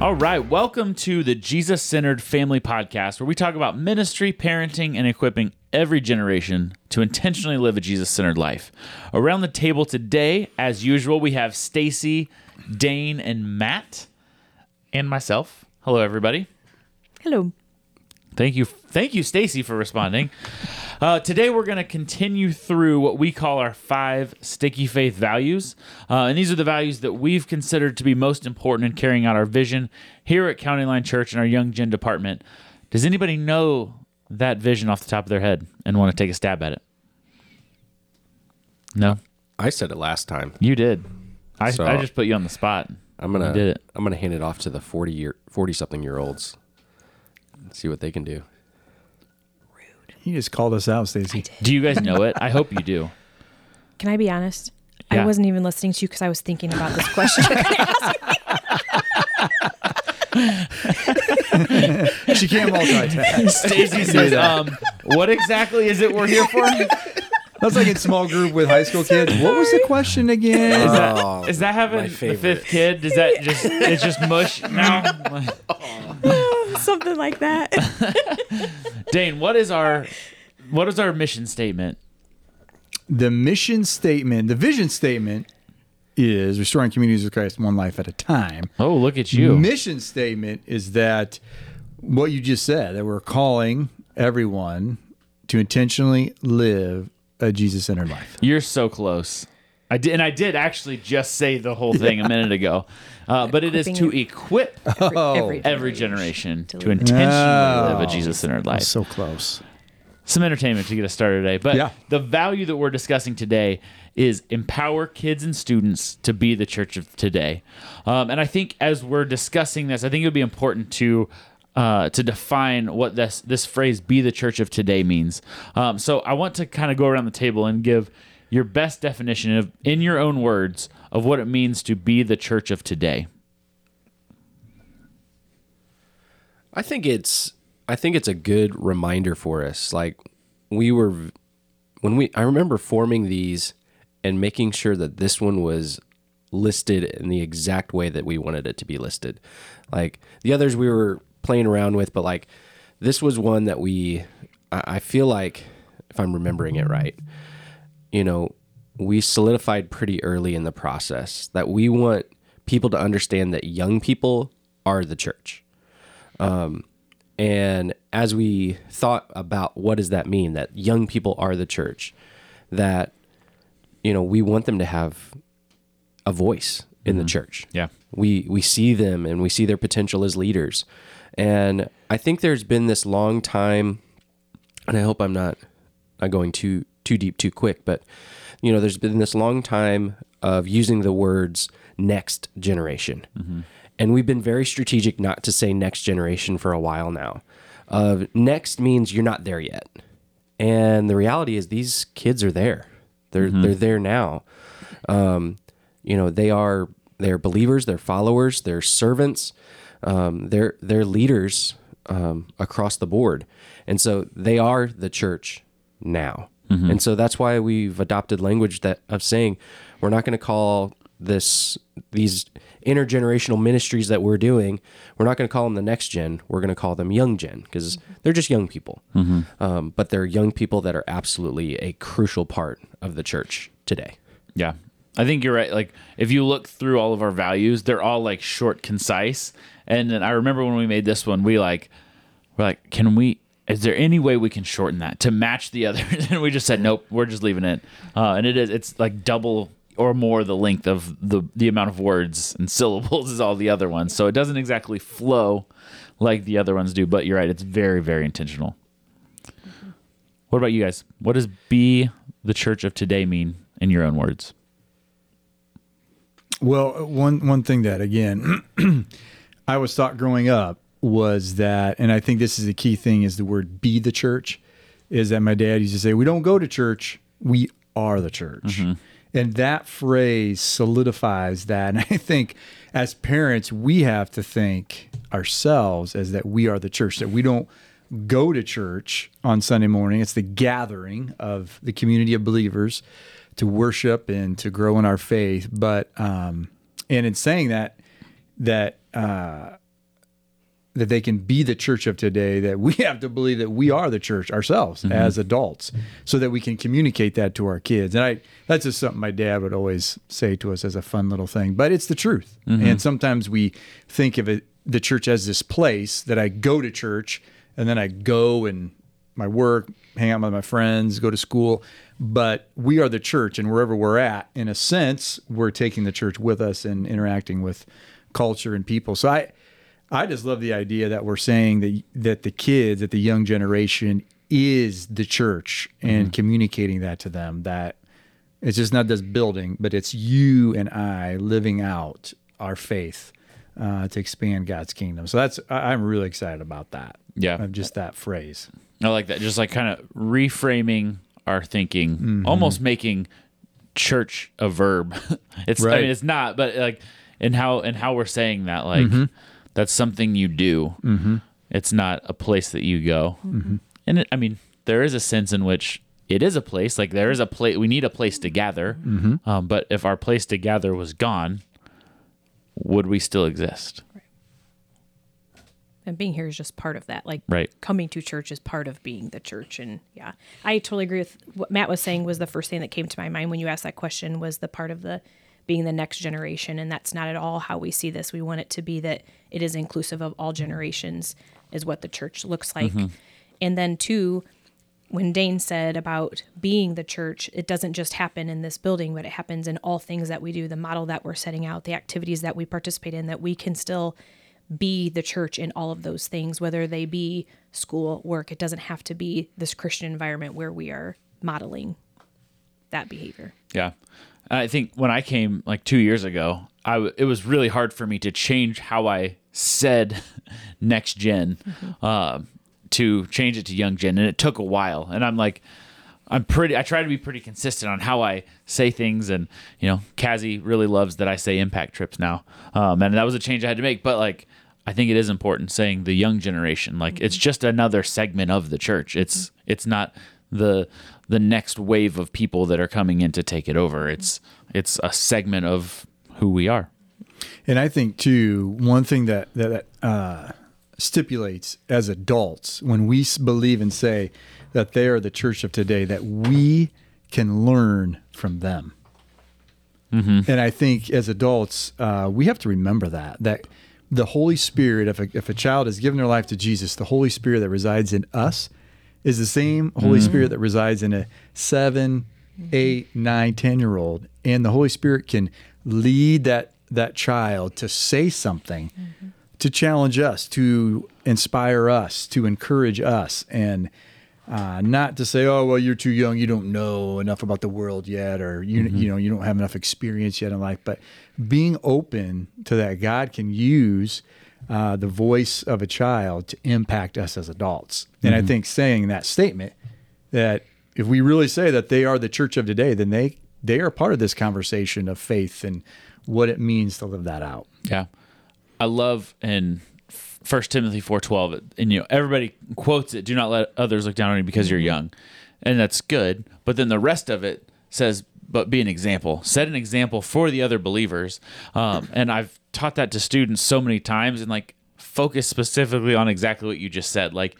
All right, welcome to the Jesus Centered Family Podcast, where we talk about ministry, parenting, and equipping every generation to intentionally live a Jesus centered life. Around the table today, as usual, we have Stacy, Dane, and Matt, and myself. Hello, everybody. Hello. Thank you, thank you, Stacy, for responding. Uh, today, we're going to continue through what we call our five sticky faith values, uh, and these are the values that we've considered to be most important in carrying out our vision here at County Line Church and our Young Gen department. Does anybody know that vision off the top of their head and want to take a stab at it? No, I said it last time. you did. I, So- I just put you on the spot. I'm gonna You did it. I'm gonna hand it off to the 40 year 40 something year olds. See what they can do. You just called us out, Stacy. Do you guys know it? I hope you do. Can I be honest? Yeah. I wasn't even listening to you because I was thinking about this question. She can't multitask. Stacy says, um, "What exactly is it we're here for?" That's like in small group with high school kids. What was the question again? Is that, Oh, is that having my the fifth kid? Does that just it's just mush now? Something like that. Dane, what is our what is our mission statement? the mission statement, the vision statement is restoring communities of Christ one life at a time. Oh, look at you. Mission statement is that what you just said, that we're calling everyone to intentionally live a Jesus centered life. You're so close. I did, and I did actually just say the whole thing a minute ago. Uh, but it is to equip every, every generation to live. intentionally Oh. live a Jesus-centered life. So close. some entertainment to get us started today. But Yeah. the value that we're discussing today is empower kids and students to be the church of today. Um, and I think as we're discussing this, I think it would be important to uh, to define what this this phrase "be the church of today" means. Um, so I want to kind of go around the table and give your best definition of, in your own words, of what it means to be the church of today. I think it's I think it's a good reminder for us. Like we were when we I remember forming these and making sure that this one was listed in the exact way that we wanted it to be listed. Like the others we were playing around with, but like this was one that we I, feel like if I'm remembering it right, you know, we solidified pretty early in the process that we want people to understand that young people are the church. Um, and as we thought about what does that mean, that young people are the church, that you know we want them to have a voice in the mm-hmm. church. Yeah. we we see them and we see their potential as leaders, and I think there's been this long time, and I hope I'm not not going too too deep too quick, but you know there's been this long time of using the words next generation. And we've been very strategic not to say next generation for a while now. Uh, next means you're not there yet. And the reality is these kids are there. They're they're there now. Um, you know, they are they're believers, they're followers, they're servants, um, they're they're leaders um, across the board. And so they are the church now. Mm-hmm. And so that's why we've adopted language that of saying we're not going to call this these intergenerational ministries that we're doing we're not going to call them the next gen we're going to call them young gen because mm-hmm. they're just young people mm-hmm. um, but they're young people that are absolutely a crucial part of the church today Yeah. I think you're right. Like if you look through all of our values, they're all like short, concise. And then I remember when we made this one, we like we're like, can we is there any way we can shorten that to match the others? and we just said, nope, we're just leaving it. Uh, and it is it's like double or more the length of the the amount of words and syllables as all the other ones. So it doesn't exactly flow like the other ones do, but you're right, it's very, very intentional. What about you guys? What does be the church of today mean in your own words? Well, one one thing that again I was taught growing up was that, and I think this is the key thing is the word "be the church," is that my dad used to say, "We don't go to church, we are the church," and that phrase solidifies that. And I think as parents, we have to think ourselves as that we are the church, that we don't go to church on Sunday morning. It's the gathering of the community of believers to worship and to grow in our faith. But um, and in saying that, that uh, that they can be the church of today, that we have to believe that we are the church ourselves mm-hmm. as adults, so that we can communicate that to our kids. And I that's just something my dad would always say to us as a fun little thing, but it's the truth. Mm-hmm. And sometimes we think of it the church as this place that I go to church and then I go and my work, hang out with my friends, go to school. But we are the church, and wherever we're at, in a sense, we're taking the church with us and interacting with culture and people. So I, I just love the idea that we're saying that that the kids, that the young generation, is the church, and communicating that to them. That it's just not this building, but it's you and I living out our faith uh, to expand God's kingdom. So that's I, I'm really excited about that. Yeah. just that phrase. I like that. Just like kind of reframing our thinking, Mm-hmm. almost making church a verb. it's I mean it's not, but like in how and how we're saying that like Mm-hmm. That's something you do. Mm-hmm. It's not a place that you go. Mm-hmm. And it, I mean, there is a sense in which it is a place. Like there is a place. We need a place to gather. Mm-hmm. Um, but if our place to gather was gone, would we still exist? And being here is just part of that. Like Right. coming to church is part of being the church. And yeah, I totally agree with what Matt was saying was the first thing that came to my mind when you asked that question was the part of the being the next generation. And that's not at all how we see this. We want it to be that it is inclusive of all generations is what the church looks like. Mm-hmm. And then two, when Dane said about being the church, it doesn't just happen in this building, but it happens in all things that we do, the model that we're setting out, the activities that we participate in, that we can still be the church in all of those things, whether they be school, work. It doesn't have to be this Christian environment where we are modeling that behavior. Yeah. I think when I came like two years ago, I w- it was really hard for me to change how I said next general uh, to change it to young gen, and it took a while. And I'm like, I'm pretty. I try to be pretty consistent on how I say things, and you know, Kazi really loves that I say impact trips now, um, and that was a change I had to make. But like, I think it is important saying the young generation. Like, it's just another segment of the church. It's it's not the the next wave of people that are coming in to take it over. It's it's a segment of who we are. And I think too, one thing that that, uh, stipulates as adults when we believe and say that they are the church of today, that we can learn from them. And I think as adults, uh, we have to remember that that the Holy Spirit, if a, if a child has given their life to Jesus, the Holy Spirit that resides in us is the same Holy Spirit that resides in a seven, eight, nine, ten year old, and the Holy Spirit can lead that that child to say something, to challenge us, to inspire us, to encourage us, and uh, not to say, "Oh, well, you're too young, you don't know enough about the world yet," or you you know you don't have enough experience yet in life. But being open to that, God can use uh, the voice of a child to impact us as adults. And I think saying that statement that if we really say that they are the church of today, then they they are part of this conversation of faith and what it means to live that out. Yeah. I love in First Timothy four twelve, and you know everybody quotes it. Do not let others look down on you because you're young, and that's good. But then the rest of it says, "But be an example. Set an example for the other believers." Um, and I've taught that to students so many times, and like focus specifically on exactly what you just said. Like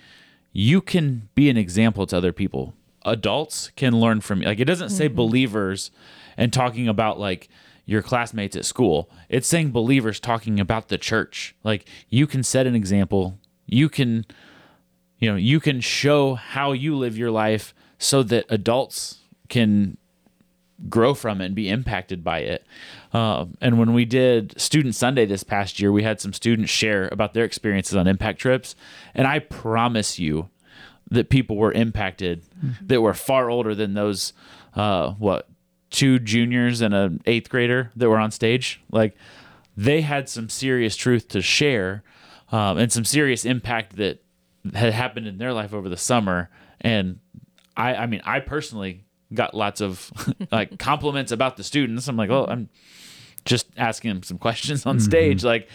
you can be an example to other people. Adults can learn from you. Like it doesn't say believers and talking about like your classmates at school. It's saying believers talking about the church. Like you can set an example. You can you know, you can show how you live your life so that adults can grow from it and be impacted by it. Um, and when we did Student Sunday this past year, we had some students share about their experiences on impact trips. And I promise you that people were impacted that were far older than those, uh, what, two juniors and an eighth grader that were on stage. Like they had some serious truth to share um, and some serious impact that had happened in their life over the summer. And I, I mean, I personally got lots of like compliments about the students. I'm like, oh, I'm just asking them some questions on stage. Like,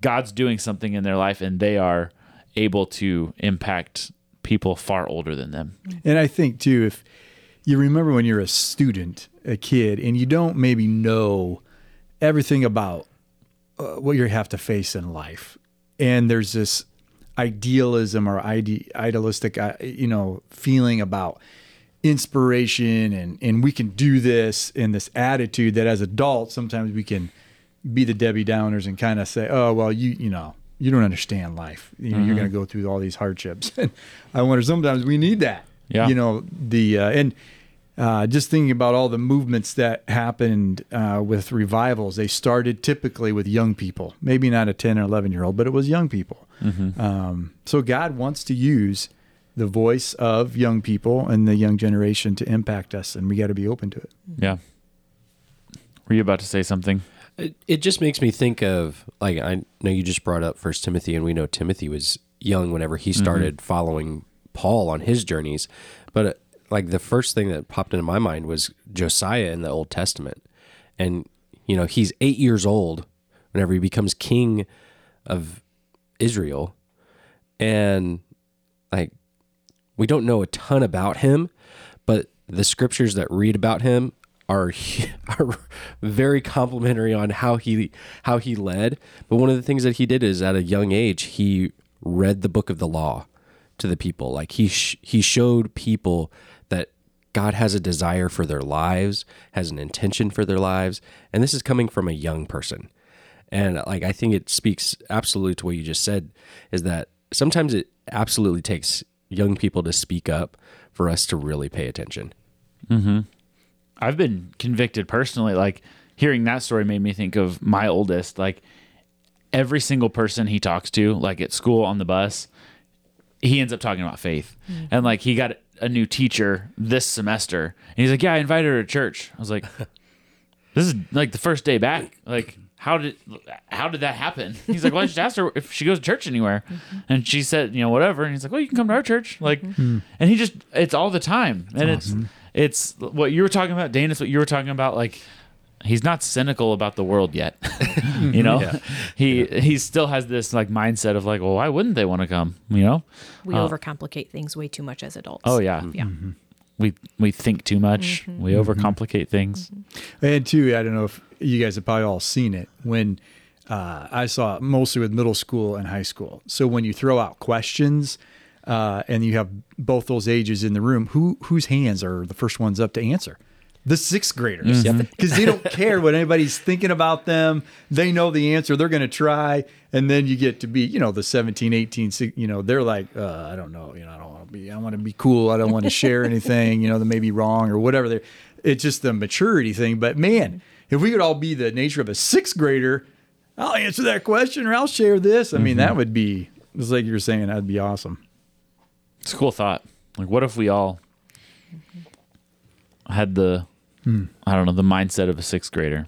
God's doing something in their life, and they are able to impact people far older than them. And I think too, if you remember when you're a student, a kid, and you don't maybe know everything about uh, what you have to face in life, and there's this idealism or ide- idealistic, uh, you know, feeling about inspiration and and we can do this and this attitude that as adults sometimes we can be the Debbie Downers and kind of say, oh well, you you know you don't understand life. You know, You're going to go through all these hardships. And I wonder sometimes we need that. Yeah. You know the uh, and uh, just thinking about all the movements that happened uh, with revivals, they started typically with young people, maybe not a 10 or 11 year old, but it was young people. Um, so God wants to use the voice of young people and the young generation to impact us, and we got to be open to it. Yeah. Were you about to say something? It, it just makes me think of like I know you just brought up First Timothy, and we know Timothy was young whenever he started following Paul on his journeys. But uh, like the first thing that popped into my mind was Josiah in the Old Testament, and you know he's eight years old whenever he becomes king of Israel, and like we don't know a ton about him, but the scriptures that read about him are are very complimentary on how he how he led. But one of the things that he did is at a young age he read the book of the law to the people. Like he sh- he showed people that God has a desire for their lives, has an intention for their lives, and this is coming from a young person. And like I think it speaks absolutely to what you just said is that sometimes it absolutely takes young people to speak up for us to really pay attention. Mm-hmm. I've been convicted personally. Like hearing that story made me think of my oldest. Like every single person he talks to, like at school on the bus, he ends up talking about faith. Mm. And like he got a new teacher this semester, and he's like, "Yeah, I invited her to church." I was like, "This is like the first day back. Like, how did how did that happen?" He's like, "Well, I just asked her if she goes to church anywhere," mm-hmm. and she said, "You know, whatever." And he's like, "Well, you can come to our church." Like, mm-hmm. and he just it's all the time, and it's it's what you were talking about, Dane. It's what you were talking about, like he's not cynical about the world yet. you know, he he still has this like mindset of like, well, why wouldn't they want to come? You know? We uh, overcomplicate things way too much as adults. Oh yeah, Yeah. Mm-hmm. we we think too much. Mm-hmm. We mm-hmm. overcomplicate things. And two, I don't know if you guys have probably all seen it when uh, I saw it mostly with middle school and high school. So when you throw out questions uh, and you have both those ages in the room, who whose hands are the first ones up to answer? The sixth graders, because they don't care what anybody's thinking about them. They know the answer. They're going to try. And then you get to be, you know, the 17, 18, you know, they're like, uh, I don't know, you know, I don't want to be, I want to be cool. I don't want to share anything, you know, that may be wrong or whatever. They're, it's just the maturity thing. But man, if we could all be the nature of a sixth grader, I'll answer that question or I'll share this. I mean, that would be, it's like you're saying, that'd be awesome. It's a cool thought. Like, what if we all had the hmm. I don't know the mindset of a sixth grader?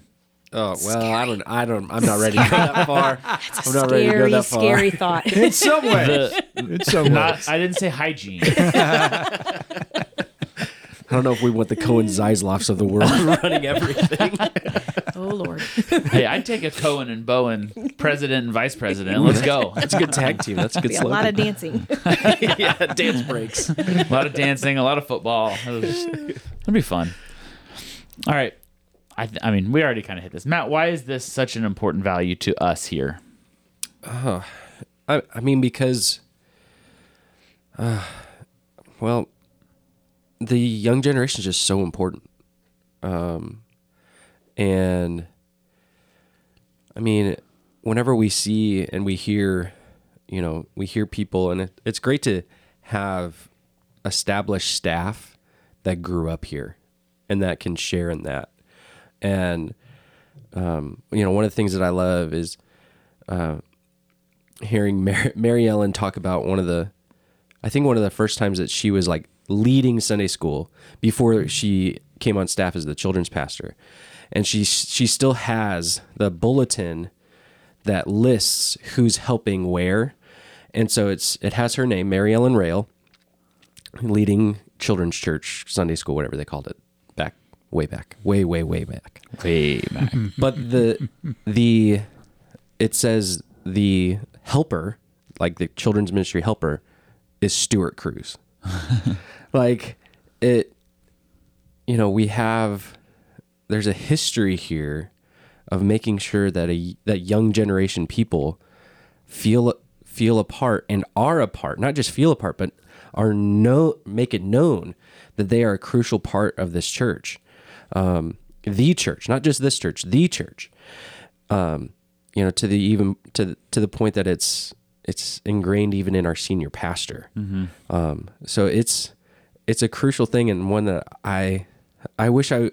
Oh well, I don't, I don't, I'm not ready to go that far. I'm not ready to go Scary, that far. scary thought. In some way, The, in some way. not I didn't say hygiene. I don't know if we want the Cohen Zizlofs of the world running everything. Oh Lord. hey, I'd take a Cohen and Bowen, president and vice president. Let's go. That's a good tag team. That's a good Yeah, a lot of dancing. yeah, dance breaks. a lot of dancing, a lot of football. It was- It'd be fun. All right. I, th- I mean, we already kind of hit this. Matt, why is this such an important value to us here? I, I mean, because, uh, well, the young generation is just so important. Um, and I mean, whenever we see and we hear, you know, we hear people, and it, it's great to have established staff that grew up here and that can share in that. And, um, you know, one of the things that I love is, hearing Mary, Mary Ellen talk about one of the, I think one of the first times that she was like leading Sunday school before she came on staff as the children's pastor, and she she still has the bulletin that lists who's helping where, and so it's it has her name Mary Ellen Rail, leading children's church Sunday school whatever they called it back way back way way way back. Way back. but the the it says the helper like the children's ministry helper is stuart cruz. Like it you know we have there's a history here of making sure that a that young generation people feel feel a part and are a part, not just feel a part, but are no make it known that they are a crucial part of this church, um, the church, not just this church, the church. Um, you know, to the even to to the point that it's it's ingrained even in our senior pastor. Um, so it's it's a crucial thing and one that I I wish I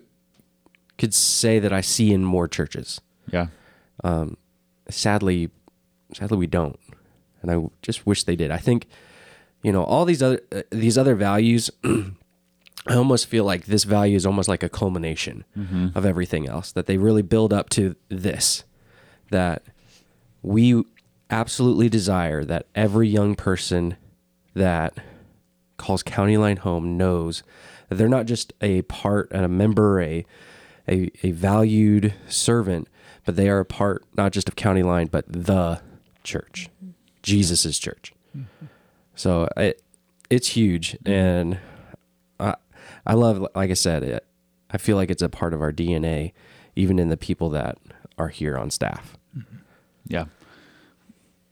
could say that I see in more churches. Yeah. Sadly, sadly we don't, and I just wish they did. I think you know all these other uh, these other values. I almost feel like this value is almost like a culmination of everything else. That they really build up to this. That we absolutely desire that every young person that calls County Line home knows that they're not just a part and a member, a, a a valued servant, but they are a part not just of County Line, but the church, Jesus's church. So it it's huge, and I I love like I said, it, I feel like it's a part of our DNA, even in the people that are here on staff. Yeah.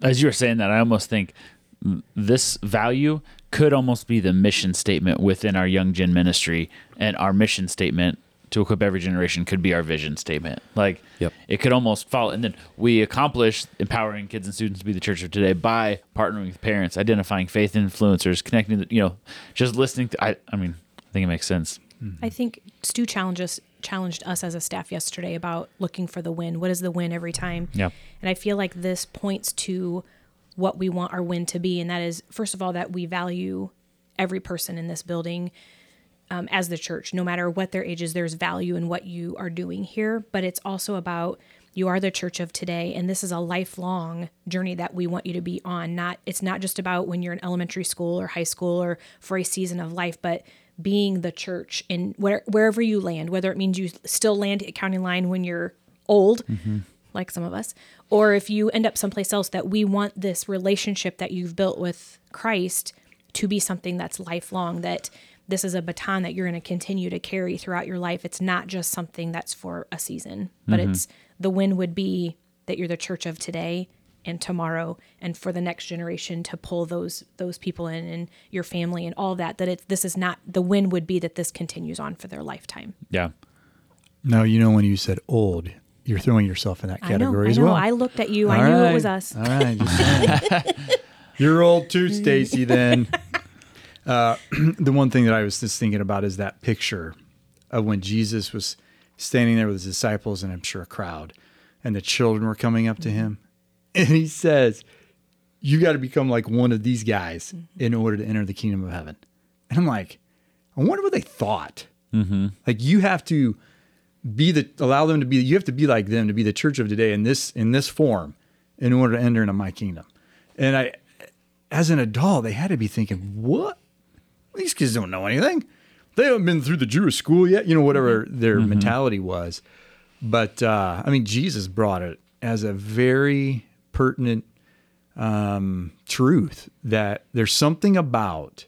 As you were saying that, I almost think this value could almost be the mission statement within our Young Gen ministry, and our mission statement to equip every generation could be our vision statement. Like, Yep. it could almost follow, and then we accomplish empowering kids and students to be the church of today by partnering with parents, identifying faith influencers, connecting. The, you know, just listening to. I, I mean, I think it makes sense. I think Stu challenged us, challenged us as a staff yesterday about looking for the win. What is the win every time? Yeah. And I feel like this points to what we want our win to be, and that is first of all that we value every person in this building um, as the church, no matter what their age is. There's value in what you are doing here, but it's also about you are the church of today, and this is a lifelong journey that we want you to be on. Not it's not just about when you're in elementary school or high school or for a season of life, but being the church in where, wherever you land, whether it means you still land at county line when you're old, like some of us, or if you end up someplace else, that we want this relationship that you've built with Christ to be something that's lifelong, that this is a baton that you're going to continue to carry throughout your life. It's not just something that's for a season, but mm-hmm. it's the win would be that you're the church of today and tomorrow and for the next generation to pull those those people in and your family and all that that it's this is not the win would be that this continues on for their lifetime Yeah. now you know when you said old, you're throwing yourself in that i know category i as know well. i looked at you i All knew it was us All right, you're old too, Stacy. Then uh, the one thing that I was just thinking about is that picture of when Jesus was standing there with his disciples, and I'm sure a crowd, and the children were coming up to mm-hmm. him, and he says, "You got to become like one of these guys mm-hmm. in order to enter the kingdom of heaven." And I'm like, I wonder what they thought. Mm-hmm. Like you have to be the allow them to be you have to be like them to be the church of today in this in this form in order to enter into my kingdom. And i as an adult they had to be thinking what these kids don't know anything they haven't been through the jewish school yet you know whatever mm-hmm. their mm-hmm. mentality was but uh, i mean jesus brought it as a very pertinent um, truth that there's something about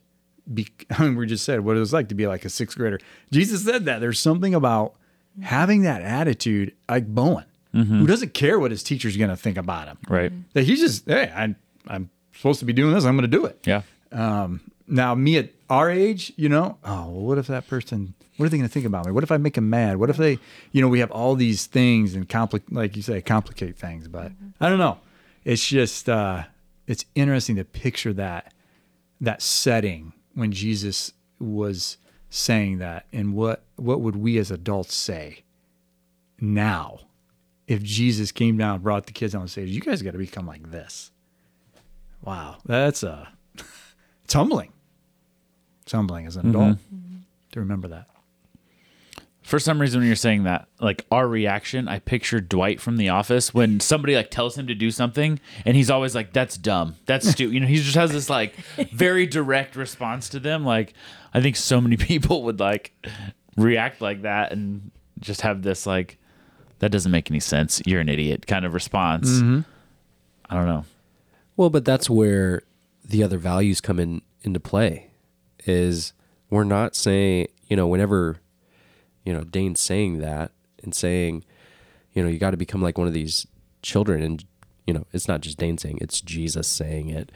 be, I mean, we just said what it was like to be like a sixth grader. Jesus said that there's something about mm-hmm. having that attitude, like Bowen, who doesn't care what his teacher's going to think about him. Right. That he's just, hey, I, I'm supposed to be doing this. I'm going to do it. Yeah. Um, now, me at our age, you know, oh, well, what if that person, what are they going to think about me? What if I make them mad? What if they, you know, we have all these things and complicate, like you say, complicate things. But I don't know. It's just, uh, it's interesting to picture that, that setting when Jesus was saying that, and what, what would we as adults say now if Jesus came down and brought the kids on stage? You guys got to become like this. Wow, that's uh, it's humbling. It's humbling as an mm-hmm. adult to remember that. For some reason, when you're saying that, like our reaction, I picture Dwight from The Office when somebody like tells him to do something, and he's always like, "That's dumb. That's stupid." You know, he just has this like very direct response to them. Like, I think so many people would like react like that and just have this like, "That doesn't make any sense. You're an idiot" kind of response. Mm-hmm. I don't know. Well, but that's where the other values come in into play. Is we're not saying, you know, whenever, you know, Dane's saying that and saying, you know, you got to become like one of these children, and you know, it's not just Dane saying, it's Jesus saying it.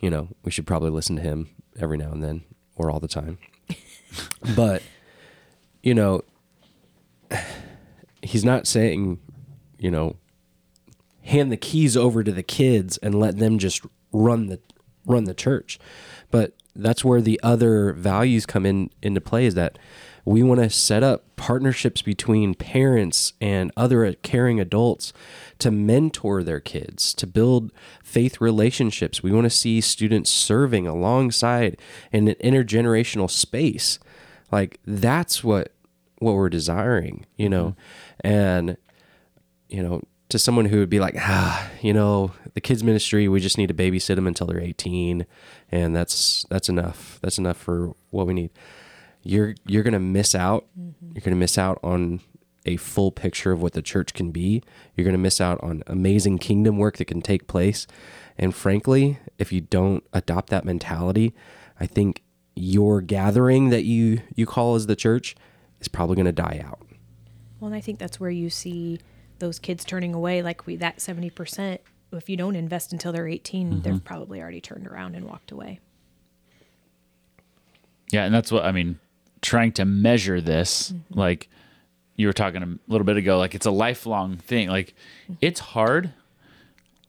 You know, we should probably listen to him every now and then or all the time. but, you know, he's not saying, you know, hand the keys over to the kids and let them just run the run the church. But that's where the other values come in into play is that we want to set up partnerships between parents and other caring adults to mentor their kids, to build faith relationships. We want to see students serving alongside in an intergenerational space. Like that's what what we're desiring, you know. And you know, to someone who would be like, ah, you know, the kids ministry, we just need to babysit them until they're 18 and that's that's enough. That's enough for what we need. You're you're going to miss out. Mm-hmm. You're going to miss out on a full picture of what the church can be. You're going to miss out on amazing kingdom work that can take place. And frankly, if you don't adopt that mentality, I think your gathering that you you call as the church is probably going to die out. Well, and I think that's where you see those kids turning away, like we that seventy percent. If you don't invest until they're 18 they've mm-hmm. probably already turned around and walked away. Yeah, and that's what I mean. Trying to measure this, mm-hmm. like you were talking a little bit ago, like it's a lifelong thing. Like mm-hmm. it's hard.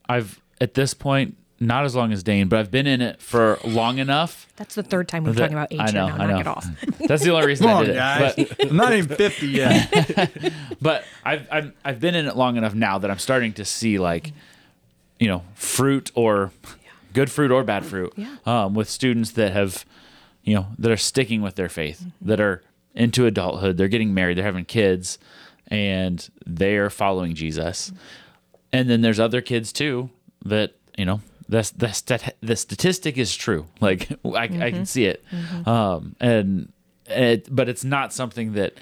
I've at this point not as long as Dane, but I've been in it for long enough. That's the third time we're that- talking about age I know, now. I Knock it off. That's the only reason Come I on, did it. But, I'm not even 50 yet. but I've, I've I've been in it long enough now that I'm starting to see like, you know, fruit or good fruit or bad fruit Yeah. um, with students that have, you know, that are sticking with their faith, Mm-hmm. that are into adulthood, they're getting married, they're having kids, and they are following Jesus. And then there's other kids too that you know the the, stat, the statistic is true. Like I, I Mm-hmm. can see it, um, and it, but it's not something that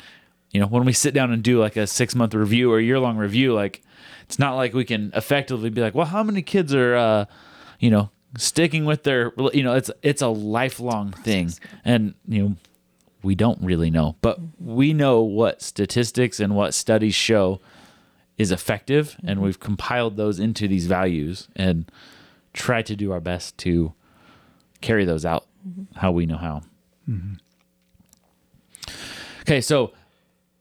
you know when we sit down and do like a six month review or year long review. Like it's not like we can effectively be like, well, how many kids are uh, you know sticking with their you know it's it's a lifelong thing, and you know we don't really know, but we know what statistics and what studies show is effective, and mm-hmm. we've compiled those into these values and try to do our best to carry those out mm-hmm. how we know how. Mm-hmm. Okay, so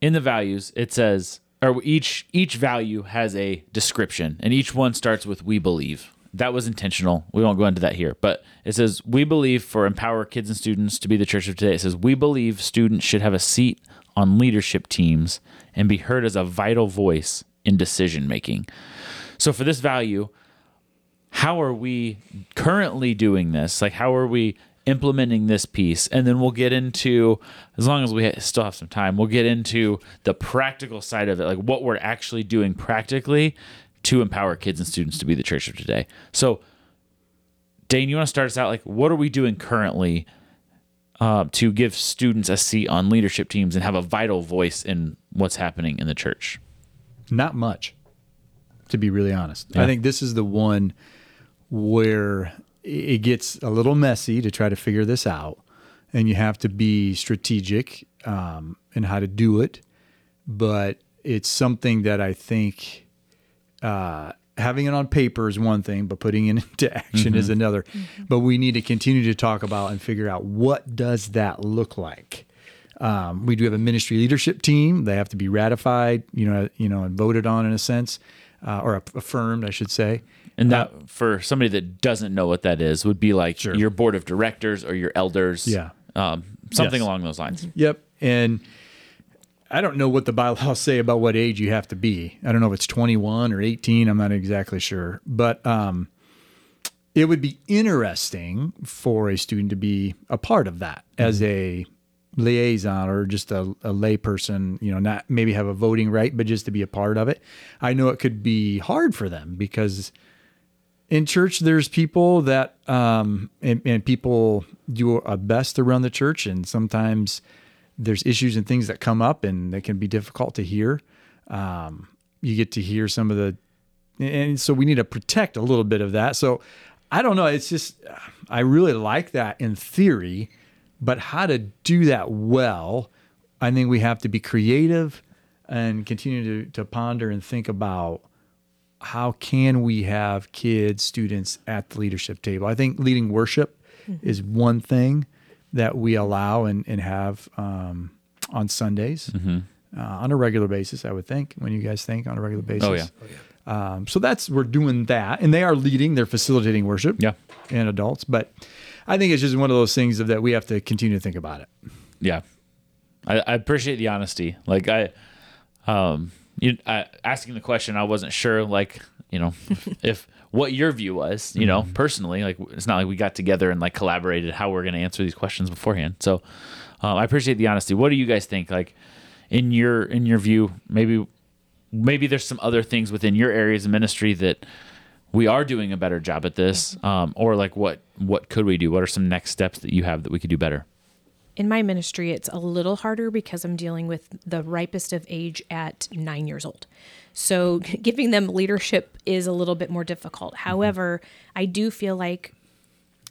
in the values, it says, or each each value has a description, and each one starts with "we believe." That was intentional. We won't go into that here, but it says we believe for empower kids and students to be the church of today. It says we believe students should have a seat on leadership teams and be heard as a vital voice in decision making. So for this value, how are we currently doing this? Like, how are we implementing this piece? And then we'll get into, as long as we ha- still have some time, we'll get into the practical side of it, like what we're actually doing practically to empower kids and students to be the church of today. So, Dane, you want to start us out? Like, what are we doing currently uh, to give students a seat on leadership teams and have a vital voice in what's happening in the church? Not much, to be really honest. I think this is the one where it gets a little messy to try to figure this out, and you have to be strategic um, in how to do it. But it's something that I think uh, having it on paper is one thing, but putting it into action is another. But we need to continue to talk about and figure out what does that look like. Um, we do have a ministry leadership team. They have to be ratified, you know, you know, and voted on in a sense, uh, or affirmed, I should say. And that, for somebody that doesn't know what that is, would be like your board of directors or your elders. Yeah. Um, something Yes. along those lines. Yep. And I don't know what the bylaws say about what age you have to be. I don't know if it's 21 or 18. I'm not exactly sure. But um, it would be interesting for a student to be a part of that as a liaison or just a, a lay person, you know, not maybe have a voting right, but just to be a part of it. I know it could be hard for them because in church there's people that um and, and people do a best to run the church and sometimes there's issues and things that come up and they can be difficult to hear. Um you get to hear some of the and so we need to protect a little bit of that. So i don't know it's just i really like that in theory but how to do that well i think we have to be creative and continue to, to ponder and think about how can we have kids, students at the leadership table? I think leading worship is one thing that we allow and, and have um, on Sundays uh, on a regular basis. I would think when you guys think on a regular basis. Oh, yeah. Um, so that's we're doing that, and they are leading. They're facilitating worship. Yeah. And adults, but I think it's just one of those things of that we have to continue to think about it. Yeah, I, I appreciate the honesty. Like I, um, you I, asking the question, I wasn't sure. Like you know, if what your view was, you know, personally, like it's not like we got together and like collaborated how we're going to answer these questions beforehand. So um, I appreciate the honesty. What do you guys think? Like in your in your view, maybe maybe there's some other things within your areas of ministry that we are doing a better job at this, um, or like what what could we do? What are some next steps that you have that we could do better? In my ministry, it's a little harder because I'm dealing with the ripest of age at nine years old. So giving them leadership is a little bit more difficult. However, I do feel like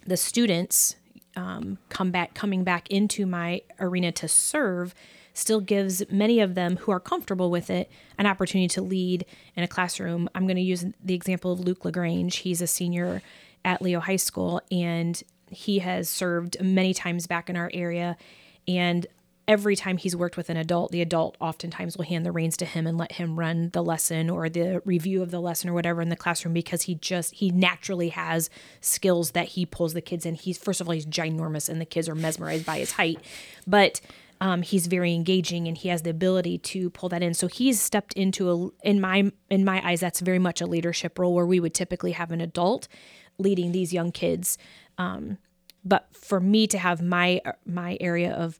the students um, come back coming back into my arena to serve still gives many of them who are comfortable with it an opportunity to lead in a classroom. I'm going to use the example of Luke Lagrange. He's a senior at Leo High School and he has served many times back in our area. And every time he's worked with an adult the adult oftentimes will hand the reins to him and let him run the lesson or the review of the lesson or whatever in the classroom because he just he naturally has skills that he pulls the kids in. He's first of all he's ginormous and the kids are mesmerized by his height but um, he's very engaging and he has the ability to pull that in. So he's stepped into a in my in my eyes that's very much a leadership role where we would typically have an adult leading these young kids um, but for me to have my my area of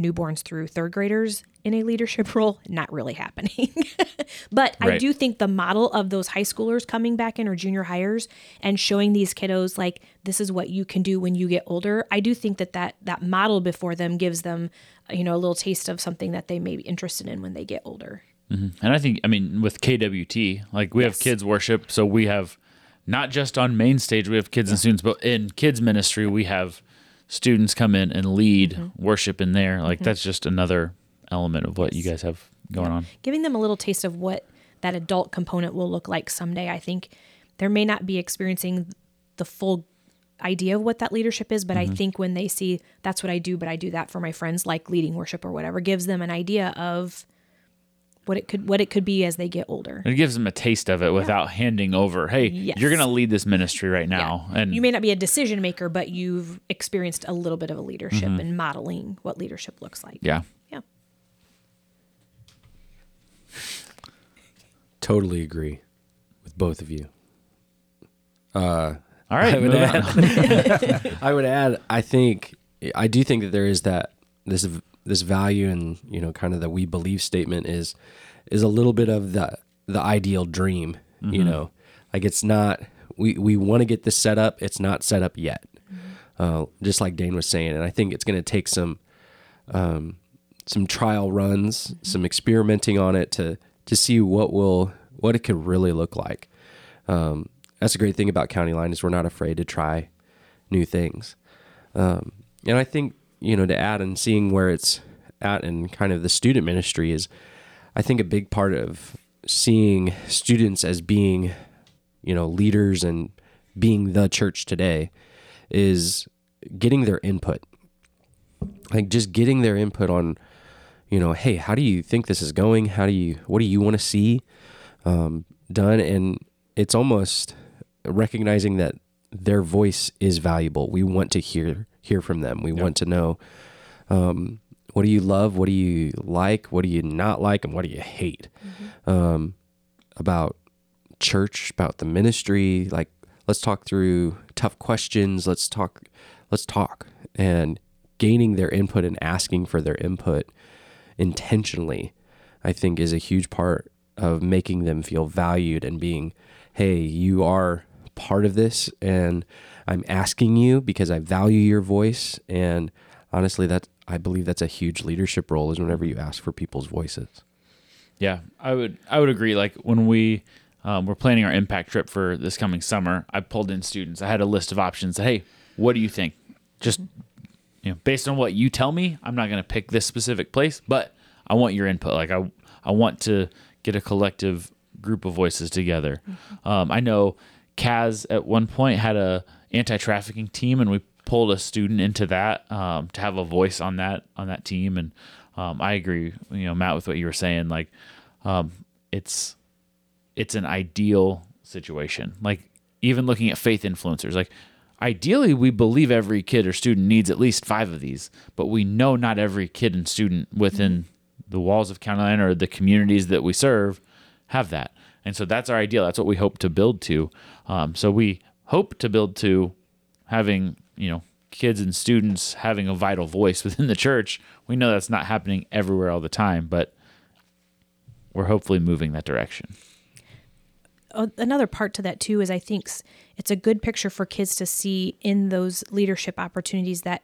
newborns through third graders in a leadership role, not really happening. but I do think the model of those high schoolers coming back in or junior hires and showing these kiddos like this is what you can do when you get older. I do think that that that model before them gives them you know a little taste of something that they may be interested in when they get older. And I think, I mean, with KWT, like we have kids worship, so we have not just on main stage, we have kids and students, but in kids ministry, we have students come in and lead Mm-hmm. worship in there. Like that's just another element of what you guys have going on. giving them a little taste of what that adult component will look like someday. I think there may not be experiencing the full idea of what that leadership is, but I think when they see that's what I do, but I do that for my friends, like leading worship or whatever, gives them an idea of what it could what it could be as they get older. It gives them a taste of it without handing over, hey, Yes. you're going to lead this ministry right now. And you may not be a decision maker, but you've experienced a little bit of a leadership and modeling what leadership looks like. yeah. Yeah. Totally agree with both of you. Uh, All right. I would moving on. I would add, I think, I do think that there is that this this value and you know kind of the we believe statement is is a little bit of the the ideal dream. You know, like it's not we we want to get this set up. It's not set up yet. Uh, just like Dane was saying, and I think it's going to take some um, some trial runs, some experimenting on it to to see what will what it could really look like. Um, that's a great thing about County Line is we're not afraid to try new things. Um, and I think you know to add and seeing where it's at and kind of the student ministry is, I think a big part of seeing students as being, you know, leaders and being the church today is getting their input. Like just getting their input on, you know, hey, how do you think this is going? How do you, what do you want to see um, done? And it's almost recognizing that their voice is valuable. We want to hear hear from them. We want to know um, what do you love, what do you like, what do you not like, and what do you hate um, about church, about the ministry. Like, let's talk through tough questions. Let's talk. Let's talk and gaining their input and asking for their input intentionally. I think is a huge part of making them feel valued and being, hey, you are part of this, and I'm asking you because I value your voice. And honestly, that I believe that's a huge leadership role is whenever you ask for people's voices. Yeah, I would I would agree. Like when we um, were planning our impact trip for this coming summer, I pulled in students. I had a list of options. Hey, what do you think? Just you know, based on what you tell me, I'm not going to pick this specific place, but I want your input. Like I I want to get a collective group of voices together. Um, I know Kaz at one point had a anti-trafficking team, and we pulled a student into that um, to have a voice on that on that team. And um, I agree, you know, Matt, with what you were saying. Like, um, it's it's an ideal situation. Like even looking at faith influencers, like ideally we believe every kid or student needs at least five of these, but we know not every kid and student within the walls of County Line or the communities that we serve have that. And so that's our ideal. That's what we hope to build to. Um, so we hope to build to having, you know, kids and students having a vital voice within the church. We know that's not happening everywhere all the time, but we're hopefully moving that direction. Uh, another part to that too is I think it's a good picture for kids to see in those leadership opportunities that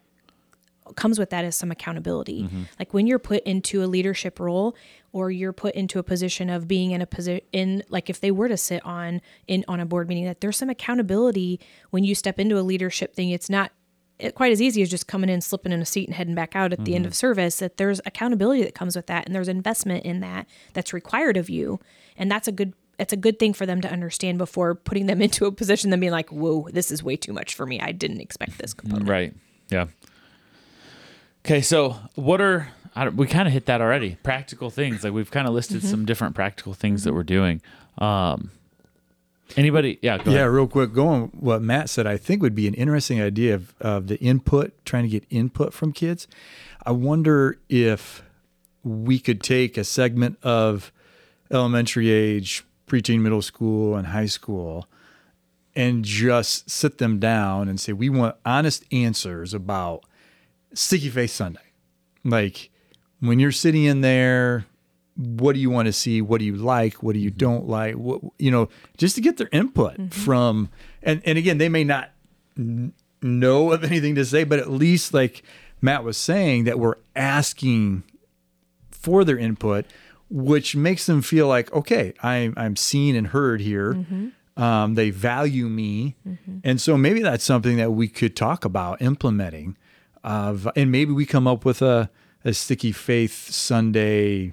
comes with that is some accountability. Mm-hmm. Like when you're put into a leadership role or you're put into a position of being in a position in like if they were to sit on in on a board meeting that there's some accountability when you step into a leadership thing. It's not it, quite as easy as just coming in, slipping in a seat, and heading back out at the end mm-hmm. of service. That there's accountability that comes with that, and there's investment in that that's required of you, and that's a good it's a good thing for them to understand before putting them into a position. Them being like, "Whoa, this is way too much for me. I didn't expect this component." Right. Yeah. Okay. So, what are I don't, we kind of hit that already? Practical things like we've kind of listed some different practical things that we're doing. Um, anybody? Yeah. Go Yeah, ahead. real quick, going what Matt said, I think would be an interesting idea of, of the input, trying to get input from kids. I wonder if we could take a segment of elementary age, preteen, middle school, and high school and just sit them down and say, we want honest answers about Sticky Faith Sunday. Like when you're sitting in there, what do you want to see? What do you like? What do you mm-hmm. don't like? What you know, just to get their input mm-hmm. from and and again, they may not n- know of anything to say, but at least like Matt was saying that we're asking for their input, which makes them feel like, okay, I'm I'm seen and heard here. Mm-hmm. Um, they value me, and so maybe that's something that we could talk about implementing. Of and maybe we come up with a a sticky faith Sunday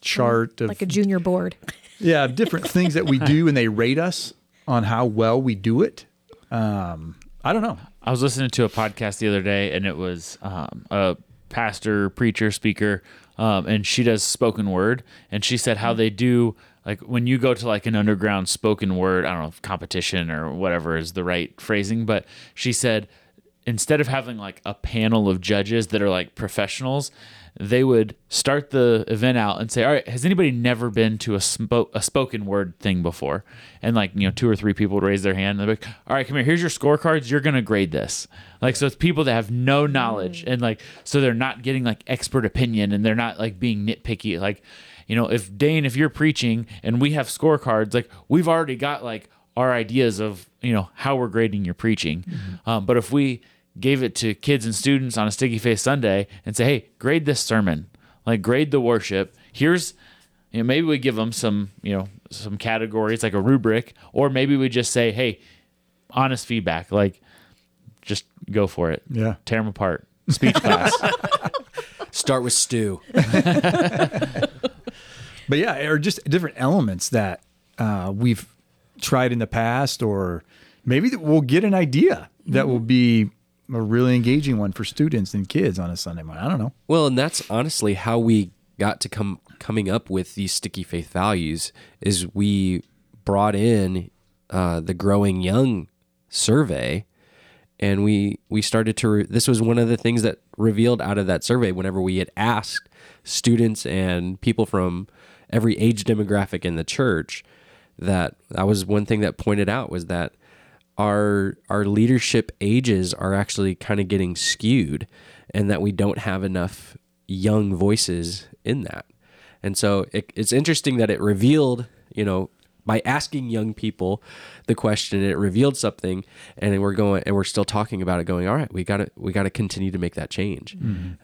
chart of Like a junior board. yeah different things that we do, and they rate us on how well we do it. Um, I don't know. I was listening to a podcast the other day, and it was um, a pastor, preacher, speaker, um, and she does spoken word. And she said how they do like when you go to like an underground spoken word, I don't know if competition or whatever is the right phrasing, but she said instead of having like a panel of judges that are like professionals, they would start the event out and say, "All right, has anybody never been to a spo- a spoken word thing before?" And like you know, two or three people would raise their hand. And they're like, "All right, come here. Here's your scorecards. You're gonna grade this." Like so, it's people that have no knowledge and like so they're not getting like expert opinion and they're not like being nitpicky. Like you know, if Dane, if you're preaching and we have scorecards, like we've already got like our ideas of you know how we're grading your preaching. Um, but if we gave it to kids and students on a sticky faith Sunday and say, hey, grade this sermon, like grade the worship. Here's you know, maybe we give them some, you know, some categories like a rubric, or maybe we just say, hey, honest feedback, like just go for it. Yeah. Tear them apart. Speech class. Start with stew. But yeah, or just different elements that uh, we've tried in the past, or maybe that we'll get an idea that will be a really engaging one for students and kids on a Sunday morning. I don't know. Well, and that's honestly how we got to come coming up with these sticky faith values is we brought in uh, the growing young survey and we we started to re- this was one of the things that revealed out of that survey whenever we had asked students and people from every age demographic in the church that that was one thing that pointed out was that our our leadership ages are actually kind of getting skewed and that we don't have enough young voices in that and so it, it's interesting that it revealed you know by asking young people the question it revealed something and we're going and we're still talking about it going all right we got to we got to continue to make that change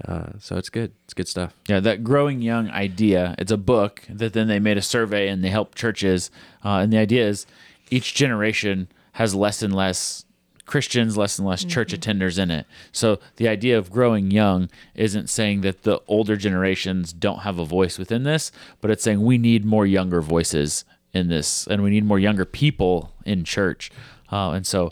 uh, so it's good it's good stuff Yeah, that growing young idea. It's a book that then they made a survey and they helped churches. Uh, and the idea is each generation has less and less Christians, less and less church attenders in it. So the idea of growing young isn't saying that the older generations don't have a voice within this, but it's saying we need more younger voices in this, and we need more younger people in church. Uh, and so,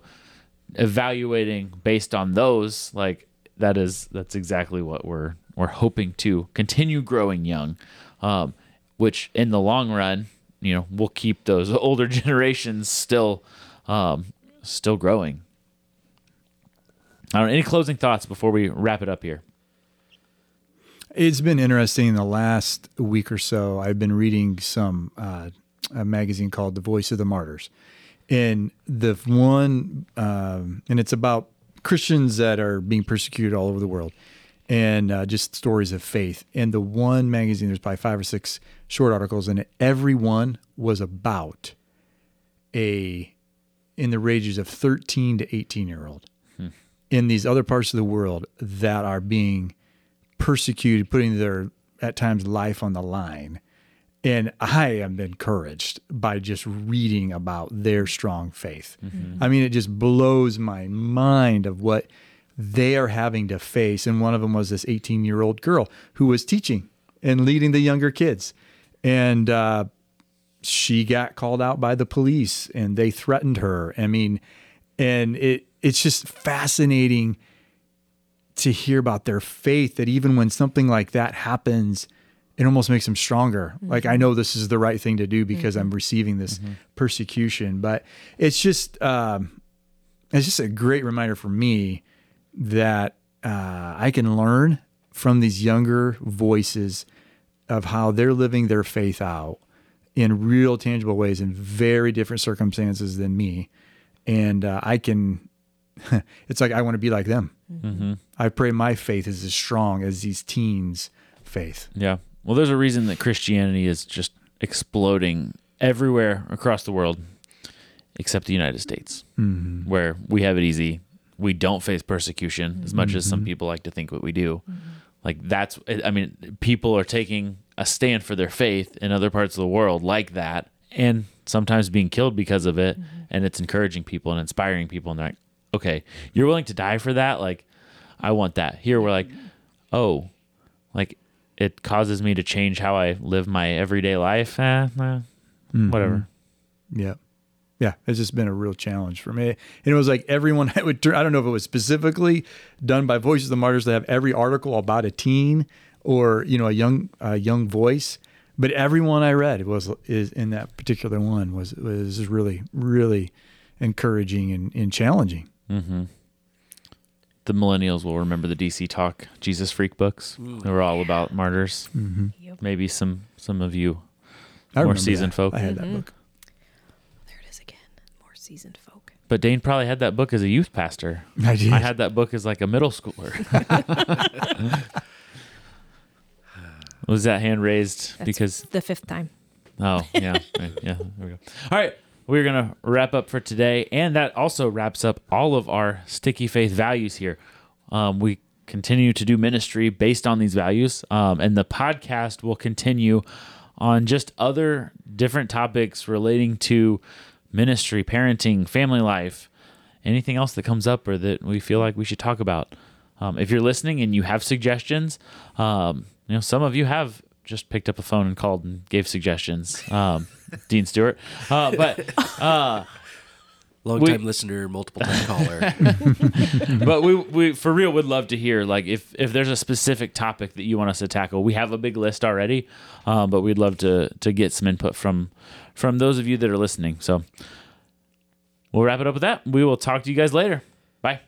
evaluating based on those, like that is that's exactly what we're we're hoping to continue growing young, um, which in the long run, you know, will keep those older generations still um, still growing. I don't know, any closing thoughts before we wrap it up here? It's been interesting in the last week or so. I've been reading some uh, a magazine called The Voice of the Martyrs, and the one um, and it's about Christians that are being persecuted all over the world, and uh, just stories of faith. And the one magazine, there's probably five or six short articles, and every one was about a in the ranges of 13 to 18 year old in these other parts of the world that are being persecuted, putting their at times life on the line. And I am encouraged by just reading about their strong faith. I mean, it just blows my mind of what they are having to face. And one of them was this 18 year old girl who was teaching and leading the younger kids. And uh, she got called out by the police and they threatened her. I mean, and it it's just fascinating to hear about their faith that even when something like that happens, it almost makes them stronger. Like I know this is the right thing to do because I'm receiving this persecution, but it's just um, it's just a great reminder for me that uh, I can learn from these younger voices of how they're living their faith out in real tangible ways in very different circumstances than me. And uh, i can it's like i want to be like them. Mm-hmm. I pray my faith is as strong as these teens faith. Yeah. Well, there's a reason that Christianity is just exploding everywhere across the world, except the United States, mm-hmm. where we have it easy. We don't face persecution as much as some mm-hmm. people like to think what we do. Like that's, I mean, people are taking a stand for their faith in other parts of the world like that, and sometimes being killed because of it. And it's encouraging people and inspiring people. And they're like, okay, you're willing to die for that? Like, I want that. Here, we're like, oh, like it causes me to change how I live my everyday life. Eh, eh, Whatever. Yeah. Yeah. It's just been a real challenge for me. And it was like everyone I would turn, I don't know if it was specifically done by Voices of the Martyrs to have every article about a teen or, you know, a young, a young voice. But everyone I read was is in that particular one was was really, really encouraging and, and challenging. Mm-hmm. The millennials will remember the DC Talk Jesus Freak books. They were all about martyrs. Mm-hmm. Yep. Maybe some some of you I more seasoned that. folk. I had that mm-hmm. book. There it is again. More seasoned folk. But Dane probably had that book as a youth pastor. I did. I had that book as like a middle schooler. Was that hand raised That's because the fifth time. Oh, yeah. Yeah. There we go. All right. We're going to wrap up for today. And that also wraps up all of our sticky faith values here. Um, we continue to do ministry based on these values. Um, and the podcast will continue on just other different topics relating to ministry, parenting, family life, anything else that comes up or that we feel like we should talk about. Um, if you're listening and you have suggestions, um, you know, some of you have just picked up a phone and called and gave suggestions. Um, Dean Stewart, uh, but Long We- time listener, multiple time caller. but we we for real would love to hear like if if there's a specific topic that you want us to tackle. We have a big list already, um, but we'd love to to get some input from from those of you that are listening. So we'll wrap it up with that. We will talk to you guys later. Bye.